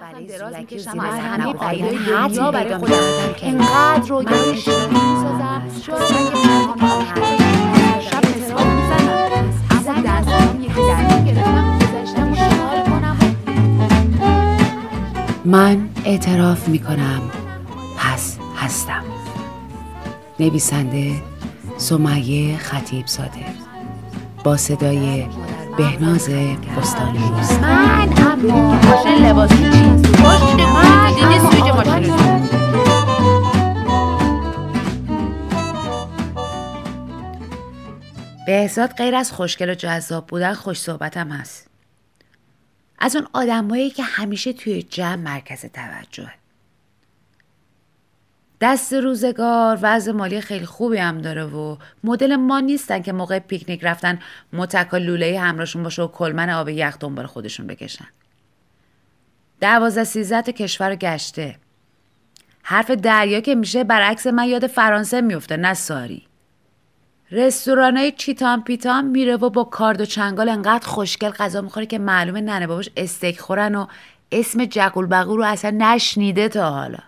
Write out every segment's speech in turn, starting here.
برای زولکی زیر همه قایای دنیا برای خودم انقدر رو گرش می‌سازم شاید شب حساب می‌زنم. اما دستم یکی در گرفتم گذشتم شمار کنم. من اعتراف می کنم پس هستم. نویسنده سمیه خطیب زاده با صدای بهناز بستانی. من اما ماشین لباسی چیست ماشین من دیدی ماشین بهزاد غیر از خوشگل و جذاب بودن خوش صحبتم هست. از اون آدمایی که همیشه توی جمع مرکز توجهه. دست روزگار وضع مالی خیلی خوبی هم داره و مدل ما نیستن که موقع پیکنیک رفتن متکا لوله همراهشون باشه و کلمن آب یخ دنبال خودشون بکشن. دوازده سیزده تا کشور گشته. حرف دریا که میشه برعکس من یاد فرانسه میفته نه ساری. رستورانای چیتان پیتان میره و با کارد و چنگال انقدر خوشگل غذا می‌خوره که معلومه ننه باباش استیک خورن و اسم جقول بقول رو اصلا نشنیده تا حالا.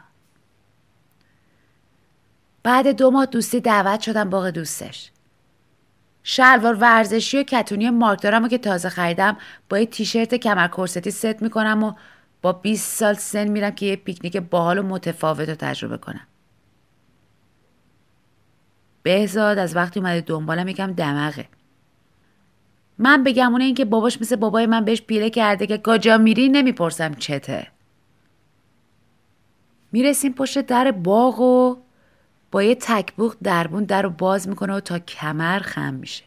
بعد دو ماه دوستی دعوت شدم باغ دوستش. شلوار ورزشی و کتونی مارک دارم و که تازه خریدم با یه تیشرت کمر کرستی ست می‌کنم و با 20 سال سن میرم که یه پیکنیک باحال و متفاوت رو تجربه کنم. بهزاد از وقتی اومده دنبالم یکم دمغه. من بگم اونه این که باباش مثل بابای من بهش پیله کرده که کجا میری نمی‌پرسم چته. می‌رسیم پشت در باغ و با یه تکبوخ دربون در رو باز می‌کنه و تا کمر خم میشه.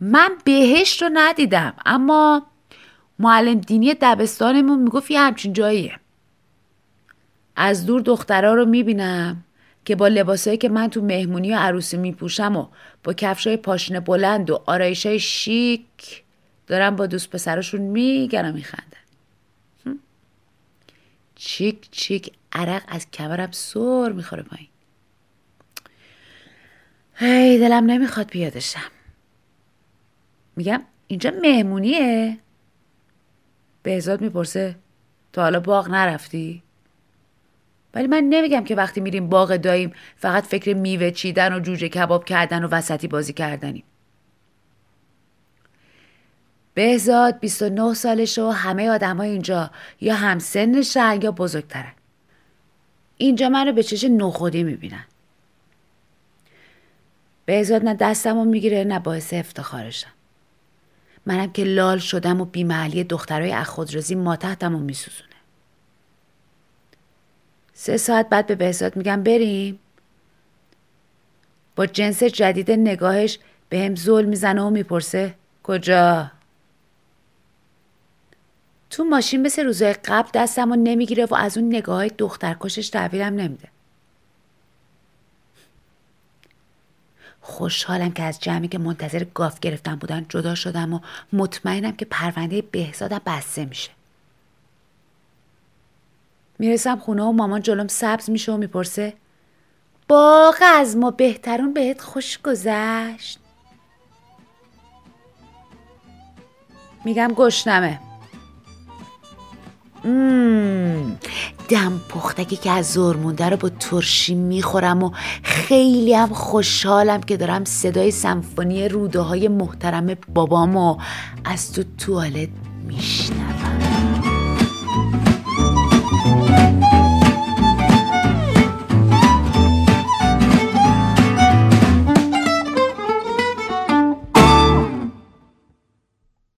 من بهشت رو ندیدم اما معلم دینی دبستانمون می‌گفت یه همچین جاییه. از دور دخترها رو می‌بینم که با لباسایی که من تو مهمونی و عروسی میپوشم و با کفشای پاشنه بلند و آرایشای شیک دارم با دوست پسرشون میگن و میخندن. چیک چیک عرق از کمرم سر می‌خوره پایین. هی دلم نمی‌خواد پیادشم میگم اینجا مهمونیه؟ بهزاد می‌پرسه تا حالا باغ نرفتی؟ ولی من نمیگم که وقتی میریم باغ داییم فقط فکر میوه چیدن و جوجه کباب کردن و وسطی بازی کردنیم. بهزاد 29 سالش و همه آدم های اینجا یا همسنشن یا بزرگترن اینجا من رو به چش نخودی می‌بینن. بهزاد نه دستم رو می‌گیره نه باعث افتخارشم. منم که لال شدم و بیمحلی دخترای اخودرازی ما تحتم رو میسوزونه. سه ساعت بعد به بهزاد میگم بریم. با جنس جدید نگاهش به هم زل می‌زنه و می‌پرسه کجا؟ تو ماشین مثل روزای قبل دستم رو نمی‌گیره و از اون نگاه دخترکشش تحویلم نمیده. خوشحالم که از جمعی که منتظر گاف گرفتن بودن جدا شدم و مطمئنم که پرونده بهزادم بسته میشه. می‌رسم خونه و مامان جلوم سبز میشه و می‌پرسه باغ از ما بهترون بهت خوش گذشت؟ میگم گشنمه. دم پختکی که از زور مونده رو با ترشی می‌خورم و خیلی هم خوشحالم که دارم صدای سمفونی روده های محترم بابامو از تو توالت میشنم